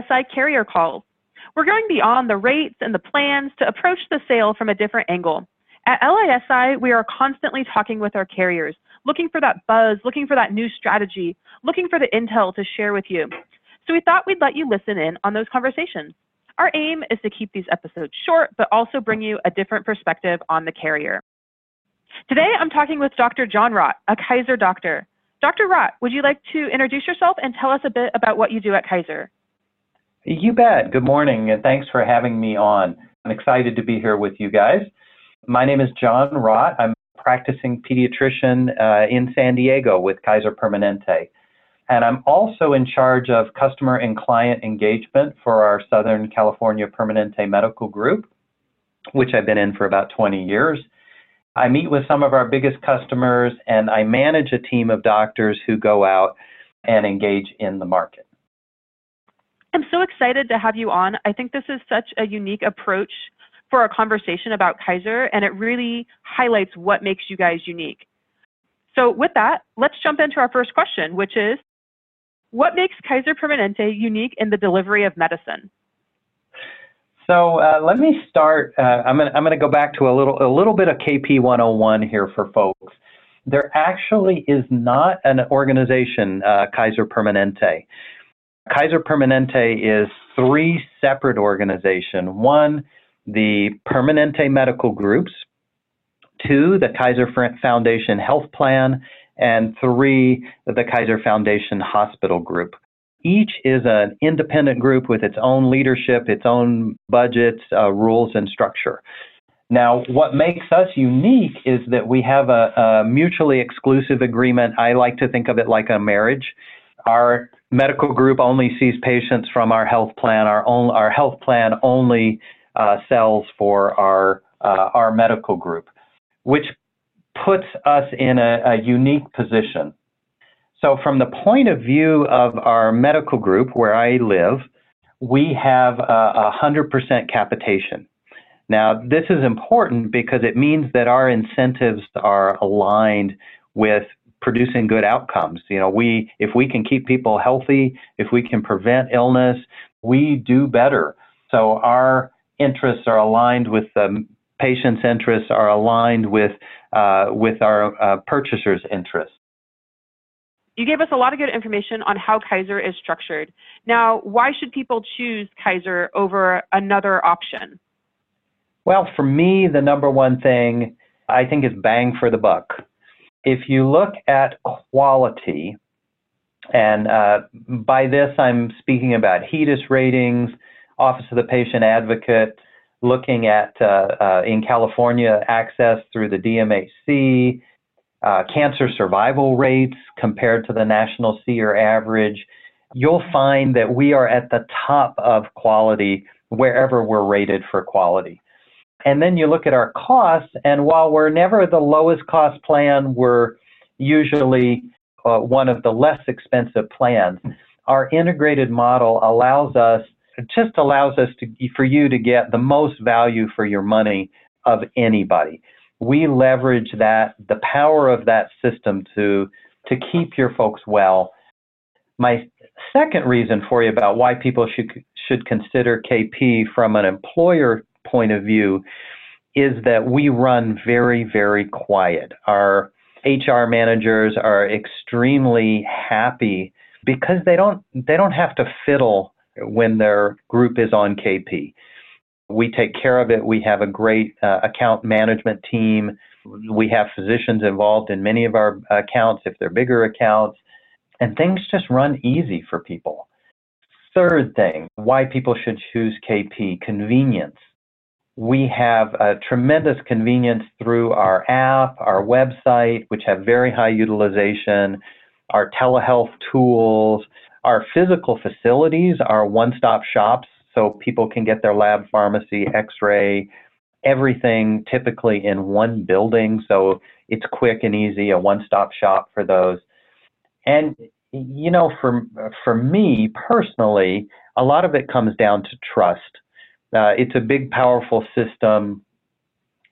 LISI Carrier Calls. We're going beyond the rates and the plans to approach the sale from a different angle. At LISI, we are constantly talking with our carriers, looking for that buzz, looking for that new strategy, looking for the intel to share with you. So we thought we'd let you listen in on those conversations. Our aim is to keep these episodes short, but also bring you a different perspective on the carrier. Today, I'm talking with Dr. John Rott, a Kaiser doctor. Dr. Rott, would you like to introduce yourself and tell us a bit about what you do at Kaiser? You bet. Good morning, and thanks for having me on. I'm excited to be here with you guys. My name is John Rott. I'm a practicing pediatrician uh, in San Diego with Kaiser Permanente. And I'm also in charge of customer and client engagement for our Southern California Permanente Medical Group, which I've been in for about 20 years. I meet with some of our biggest customers and I manage a team of doctors who go out and engage in the market. I'm so excited to have you on. I think this is such a unique approach for a conversation about Kaiser, and it really highlights what makes you guys unique. So, with that, let's jump into our first question, which is what makes Kaiser Permanente unique in the delivery of medicine? So uh, let me start. Uh, I'm going to go back to a little a little bit of KP 101 here for folks. There actually is not an organization, uh, Kaiser Permanente. Kaiser Permanente is three separate organizations. One, the Permanente Medical Groups. Two, the Kaiser Foundation Health Plan. And three, the Kaiser Foundation Hospital Group. Each is an independent group with its own leadership, its own budgets, uh, rules, and structure. Now, what makes us unique is that we have a, a, mutually exclusive agreement. I like to think of it like a marriage. Our medical group only sees patients from our health plan. Our, own, our health plan only uh, sells for our, uh, our medical group, which puts us in a, a unique position. So, from the point of view of our medical group where I live, we have a, 100% capitation. Now, this is important because it means that our incentives are aligned with producing good outcomes. You know, we if we can keep people healthy, if we can prevent illness, we do better. So our interests are aligned with the patient's interests, are aligned with uh, with our uh, purchasers' interests. You gave us a lot of good information on how Kaiser is structured. Now, why should people choose Kaiser over another option? Well, for me, the number one thing I think is bang for the buck. If you look at quality, and uh, by this I'm speaking about HEDIS ratings, Office of the Patient Advocate, looking at uh, uh, in California access through the DMHC, uh, cancer survival rates compared to the national SEER average, you'll find that we are at the top of quality wherever we're rated for quality. And then you look at our costs, and while we're never the lowest cost plan, we're usually uh, one of the less expensive plans. Our integrated model allows us, just allows us to, for you to get the most value for your money of anybody we leverage that the power of that system to to keep your folks well. My second reason for you about why people should should consider KP from an employer point of view is that we run very very quiet. Our HR managers are extremely happy because they don't they don't have to fiddle when their group is on KP we take care of it. We have a great uh, account management team. We have physicians involved in many of our accounts if they're bigger accounts, and things just run easy for people. Third thing, why people should choose KP convenience. We have a tremendous convenience through our app, our website, which have very high utilization, our telehealth tools, our physical facilities, our one stop shops so people can get their lab pharmacy, x-ray, everything typically in one building. So it's quick and easy, a one-stop shop for those. And you know, for for me personally, a lot of it comes down to trust. Uh, it's a big, powerful system.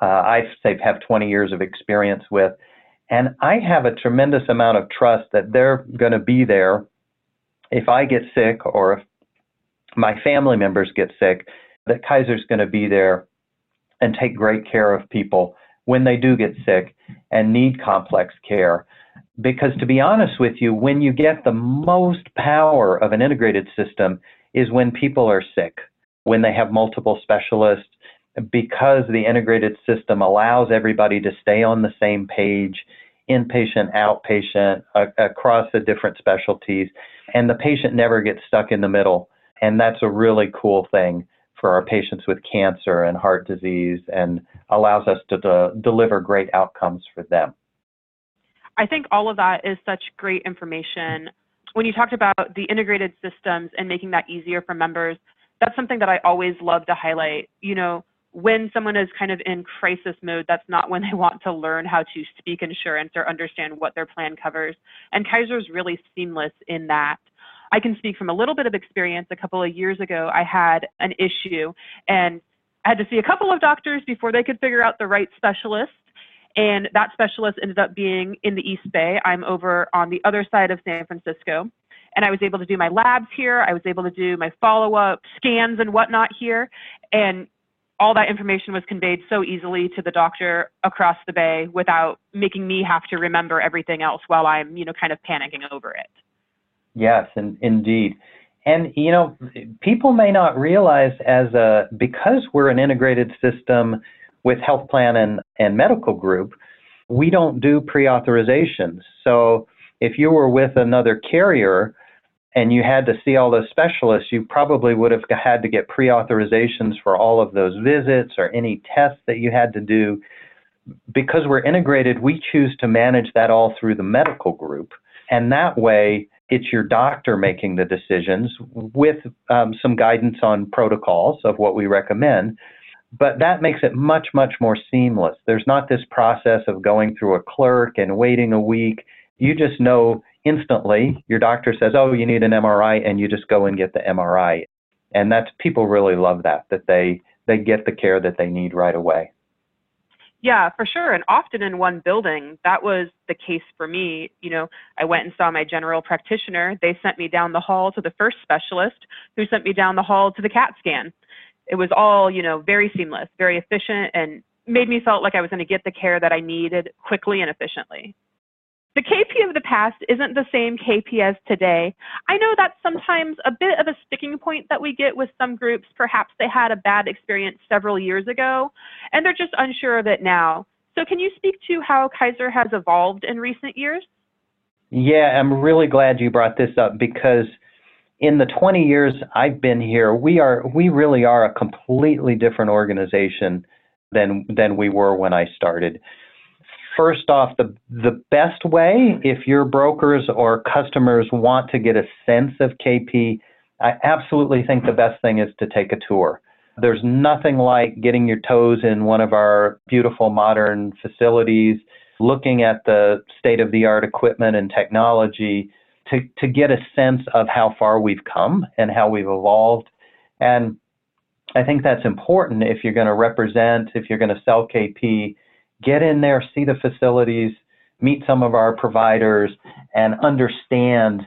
Uh, I say have 20 years of experience with, and I have a tremendous amount of trust that they're going to be there if I get sick or if my family members get sick, that Kaiser's going to be there and take great care of people when they do get sick and need complex care. Because to be honest with you, when you get the most power of an integrated system is when people are sick, when they have multiple specialists, because the integrated system allows everybody to stay on the same page, inpatient, outpatient, across the different specialties, and the patient never gets stuck in the middle. And that's a really cool thing for our patients with cancer and heart disease and allows us to de- deliver great outcomes for them. I think all of that is such great information. When you talked about the integrated systems and making that easier for members, that's something that I always love to highlight. You know, when someone is kind of in crisis mode, that's not when they want to learn how to speak insurance or understand what their plan covers. And Kaiser is really seamless in that. I can speak from a little bit of experience. A couple of years ago, I had an issue and I had to see a couple of doctors before they could figure out the right specialist. And that specialist ended up being in the East Bay. I'm over on the other side of San Francisco. And I was able to do my labs here. I was able to do my follow up scans and whatnot here. And all that information was conveyed so easily to the doctor across the bay without making me have to remember everything else while I'm, you know, kind of panicking over it. Yes, and indeed. And you know, people may not realize as a because we're an integrated system with health plan and, and medical group, we don't do pre-authorizations. So if you were with another carrier and you had to see all those specialists, you probably would have had to get pre-authorizations for all of those visits or any tests that you had to do. Because we're integrated, we choose to manage that all through the medical group. And that way, it's your doctor making the decisions with um, some guidance on protocols of what we recommend. But that makes it much, much more seamless. There's not this process of going through a clerk and waiting a week. You just know instantly, your doctor says, oh, you need an MRI, and you just go and get the MRI. And that's people really love that, that they, they get the care that they need right away. Yeah, for sure. And often in one building, that was the case for me. You know, I went and saw my general practitioner. They sent me down the hall to the first specialist, who sent me down the hall to the CAT scan. It was all, you know, very seamless, very efficient, and made me felt like I was going to get the care that I needed quickly and efficiently the KP of the past isn't the same KP as today. I know that's sometimes a bit of a sticking point that we get with some groups. Perhaps they had a bad experience several years ago and they're just unsure of it now. So, can you speak to how Kaiser has evolved in recent years? Yeah, I'm really glad you brought this up because in the 20 years I've been here, we are we really are a completely different organization than than we were when I started first off, the, the best way, if your brokers or customers want to get a sense of KP, I absolutely think the best thing is to take a tour. There's nothing like getting your toes in one of our beautiful modern facilities, looking at the state of the art equipment and technology to, to get a sense of how far we've come and how we've evolved. And I think that's important if you're going to represent, if you're going to sell KP, get in there, see the facilities, meet some of our providers, and understand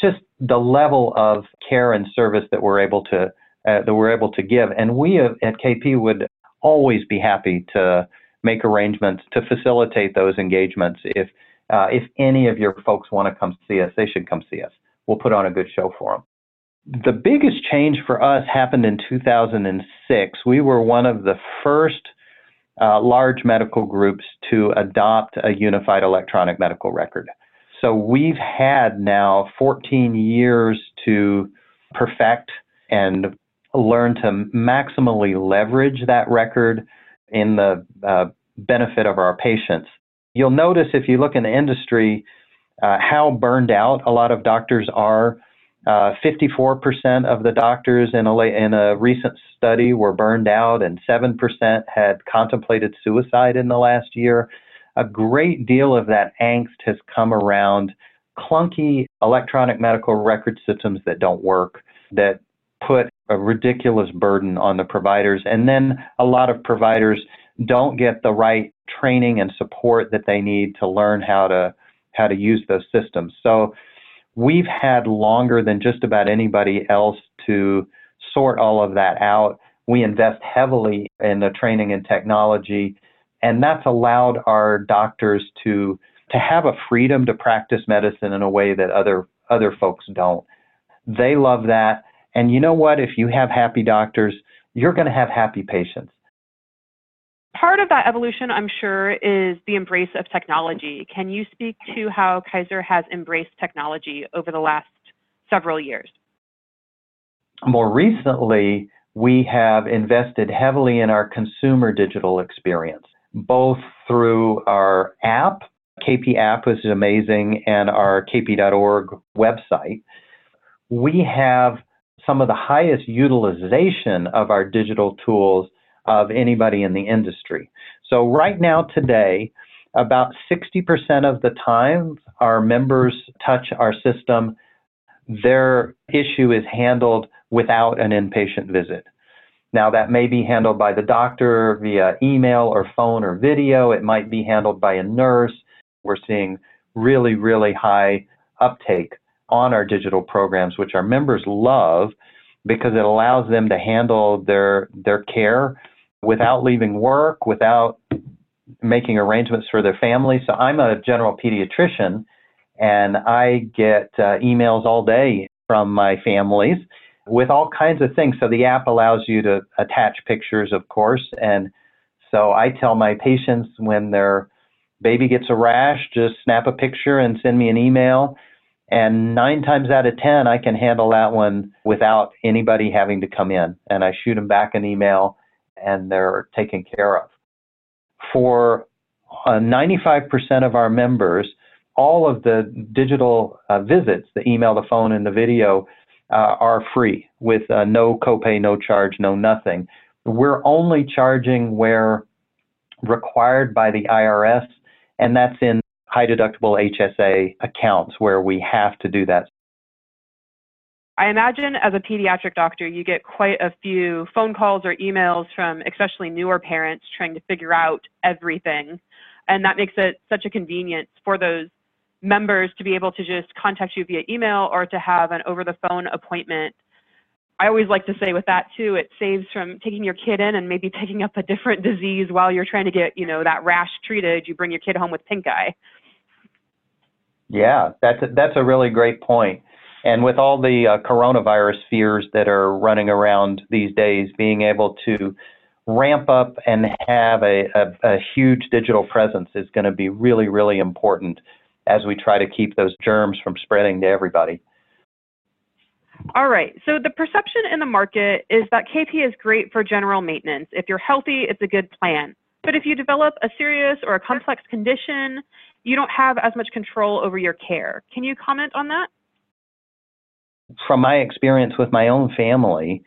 just the level of care and service that we're able to uh, that we're able to give. And we at KP would always be happy to make arrangements to facilitate those engagements. If uh, if any of your folks want to come see us, they should come see us. We'll put on a good show for them. The biggest change for us happened in 2006. We were one of the first uh, large medical groups to adopt a unified electronic medical record. So we've had now 14 years to perfect and learn to maximally leverage that record in the uh, benefit of our patients. You'll notice if you look in the industry uh, how burned out a lot of doctors are 54% uh, of the doctors in a, in a recent study were burned out, and 7% had contemplated suicide in the last year. A great deal of that angst has come around clunky electronic medical record systems that don't work, that put a ridiculous burden on the providers. And then a lot of providers don't get the right training and support that they need to learn how to how to use those systems. So we've had longer than just about anybody else to sort all of that out. We invest heavily in the training and technology, and that's allowed our doctors to to have a freedom to practice medicine in a way that other other folks don't. They love that. And you know what? If you have happy doctors, you're going to have happy patients. Part of that evolution, I'm sure, is the embrace of technology. Can you speak to how Kaiser has embraced technology over the last several years? More recently, we have invested heavily in our consumer digital experience, both through our app, KP app which is amazing, and our kp.org website. We have some of the highest utilization of our digital tools of anybody in the industry. So, right now, today, about 60% of the time our members touch our system, their issue is handled without an inpatient visit. Now, that may be handled by the doctor via email or phone or video. It might be handled by a nurse. We're seeing really, really high uptake on our digital programs, which our members love because it allows them to handle their their care without leaving work, without making arrangements for their family. So I'm a general pediatrician, and I get uh, emails all day from my families with all kinds of things. So the app allows you to attach pictures, of course, and so I tell my patients when their baby gets a rash, just snap a picture and send me an email. And nine times out of 10, I can handle that one without anybody having to come in. And I shoot them back an email and they're taken care of. For uh, 95% of our members, all of the digital uh, visits, the email, the phone, and the video, uh, are free with uh, no copay, no charge, no nothing. We're only charging where required by the IRS, and that's in high deductible HSA accounts where we have to do that. I imagine as a pediatric doctor, you get quite a few phone calls or emails from especially newer parents trying to figure out everything. And that makes it such a convenience for those members to be able to just contact you via email or to have an over the phone appointment. I always like to say with that too, it saves from taking your kid in and maybe picking up a different disease while you're trying to get, you know, that rash treated. You bring your kid home with pink eye. Yeah, that's a, that's a really great point. And with all the uh, coronavirus fears that are running around these days, being able to ramp up and have a, a, a huge digital presence is going to be really, really important as we try to keep those germs from spreading to everybody. All right. So the perception in the market is that KP is great for general maintenance. If you're healthy, it's a good plan. But if you develop a serious or a complex condition, you don't have as much control over your care. Can you comment on that? From my experience with my own family,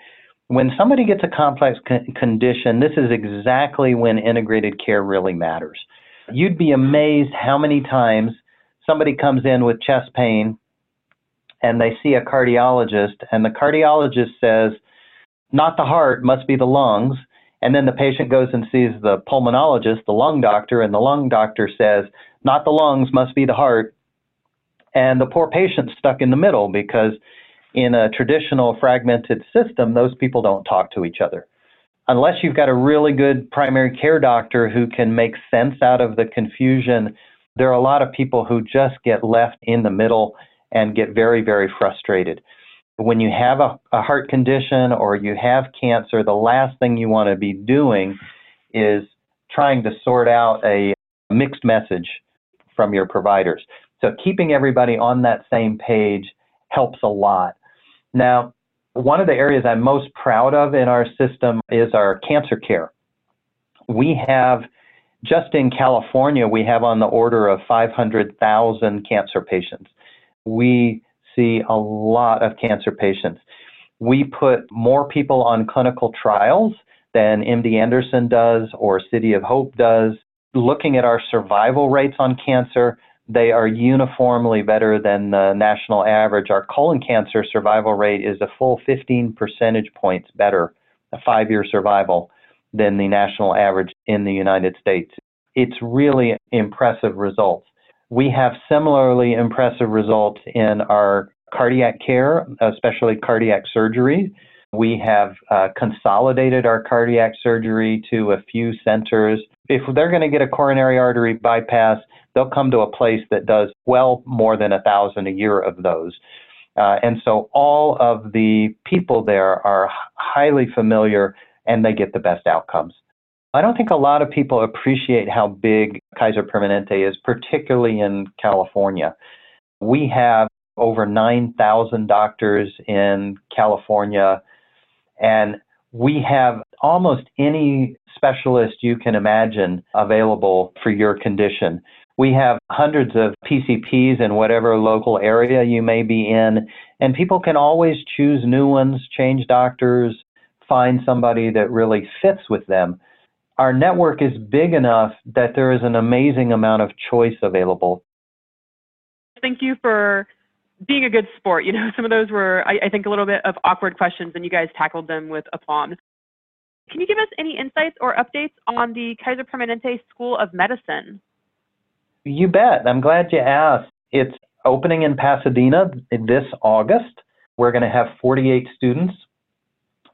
when somebody gets a complex con- condition, this is exactly when integrated care really matters. You'd be amazed how many times somebody comes in with chest pain and they see a cardiologist, and the cardiologist says, not the heart, must be the lungs. And then the patient goes and sees the pulmonologist, the lung doctor, and the lung doctor says, not the lungs, must be the heart. And the poor patient's stuck in the middle because in a traditional fragmented system, those people don't talk to each other. Unless you've got a really good primary care doctor who can make sense out of the confusion, there are a lot of people who just get left in the middle and get very, very frustrated. When you have a, a heart condition or you have cancer, the last thing you want to be doing is trying to sort out a mixed message from your providers. So keeping everybody on that same page helps a lot. Now, one of the areas I'm most proud of in our system is our cancer care. We have, just in California, we have on the order of 500,000 cancer patients we see a lot of cancer patients. We put more people on clinical trials than MD Anderson does or City of Hope does. Looking at our survival rates on cancer, they are uniformly better than the national average. Our colon cancer survival rate is a full 15 percentage points better, a five year survival, than the national average in the United States. It's really impressive results. We have similarly impressive results in our cardiac care, especially cardiac surgery. We have uh, consolidated our cardiac surgery to a few centers. If they're going to get a coronary artery bypass, they'll come to a place that does well more than a thousand a year of those. Uh, and so all of the people there are highly familiar and they get the best outcomes. I don't think a lot of people appreciate how big Kaiser Permanente is, particularly in California. We have over 9,000 doctors in California, and we have almost any specialist you can imagine available for your condition. We have hundreds of PCPs in whatever local area you may be in, and people can always choose new ones, change doctors, find somebody that really fits with them. Our network is big enough that there is an amazing amount of choice available. Thank you for being a good sport. You know, some of those were, I, I think, a little bit of awkward questions, and you guys tackled them with aplomb. Can you give us any insights or updates on the Kaiser Permanente School of Medicine? You bet. I'm glad you asked. It's opening in Pasadena this August. We're going to have 48 students.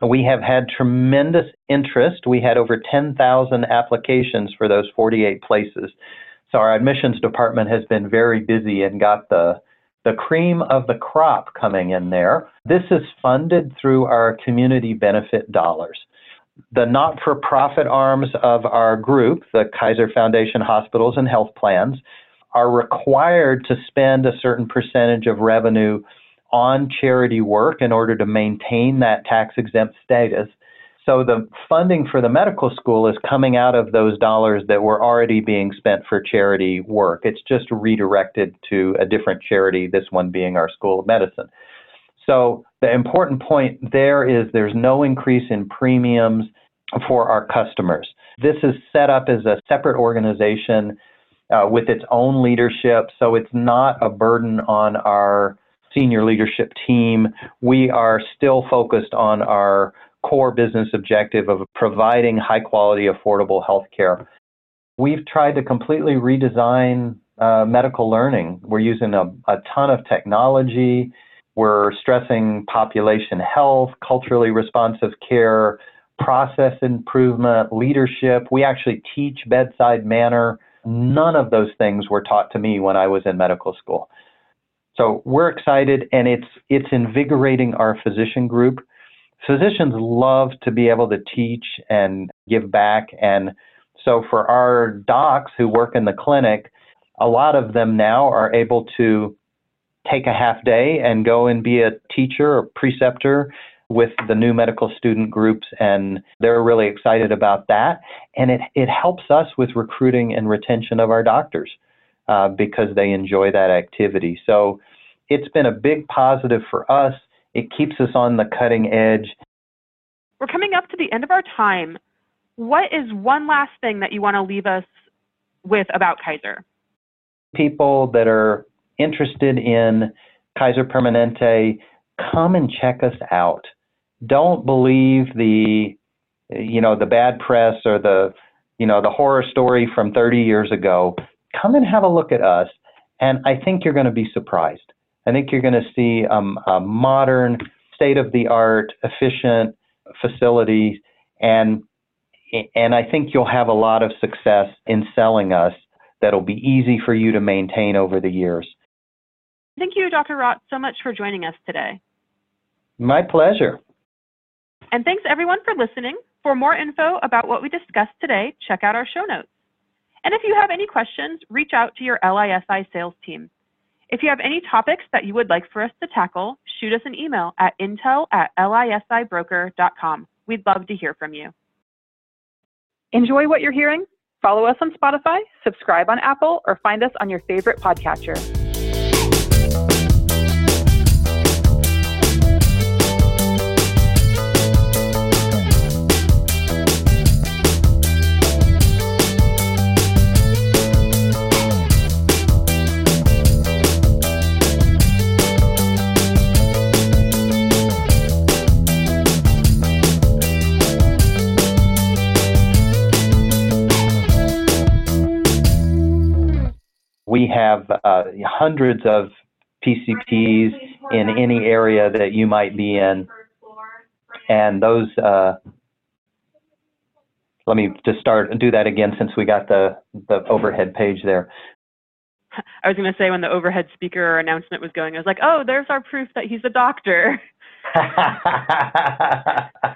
We have had tremendous interest. We had over 10,000 applications for those 48 places. So our admissions department has been very busy and got the the cream of the crop coming in there. This is funded through our community benefit dollars the not for profit arms of our group, the Kaiser Foundation Hospitals and Health Plans, are required to spend a certain percentage of revenue on charity work in order to maintain that tax exempt status. So the funding for the medical school is coming out of those dollars that were already being spent for charity work. It's just redirected to a different charity, this one being our School of Medicine. So the important point there is there's no increase in premiums for our customers. This is set up as a separate organization uh, with its own leadership, so it's not a burden on our senior leadership team. We are still focused on our core business objective of providing high quality, affordable health care. We've tried to completely redesign uh, medical learning. We're using a, a ton of technology we're stressing population health, culturally responsive care, process improvement, leadership. We actually teach bedside manner. None of those things were taught to me when I was in medical school. So we're excited and it's it's invigorating our physician group. Physicians love to be able to teach and give back and so for our docs who work in the clinic, a lot of them now are able to take a half day and go and be a teacher or preceptor with the new medical student groups and they're really excited about that. And it, it helps us with recruiting and retention of our doctors uh, because they enjoy that activity. So it's been a big positive for us. It keeps us on the cutting edge. We're coming up to the end of our time. What is one last thing that you want to leave us with about kaiser? People that are interested in Kaiser Permanente, come and check us out. Don't believe the you know the bad press or the you know the horror story from 30 years ago. Come and have a look at us, and I think you're going to be surprised. I think you're going to see um, a modern, state-of-the-art, efficient facility, and and I think you'll have a lot of success in selling us. That'll be easy for you to maintain over the years. Thank you, Dr. Rott, so much for joining us today. My pleasure. And thanks everyone for listening. For more info about what we discussed today, check out our show notes. And if you have any questions, reach out to your LISI sales team. If you have any topics that you would like for us to tackle, shoot us an email at intel at lisibroker.com. We'd love to hear from you. Enjoy what you're hearing? Follow us on Spotify, subscribe on Apple, or find us on your favorite podcatcher. Have uh, hundreds of PCPs in any area that you might be in. And those, uh, let me just start do that again since we got the, the overhead page there. I was going to say when the overhead speaker announcement was going, I was like, oh, there's our proof that he's a doctor.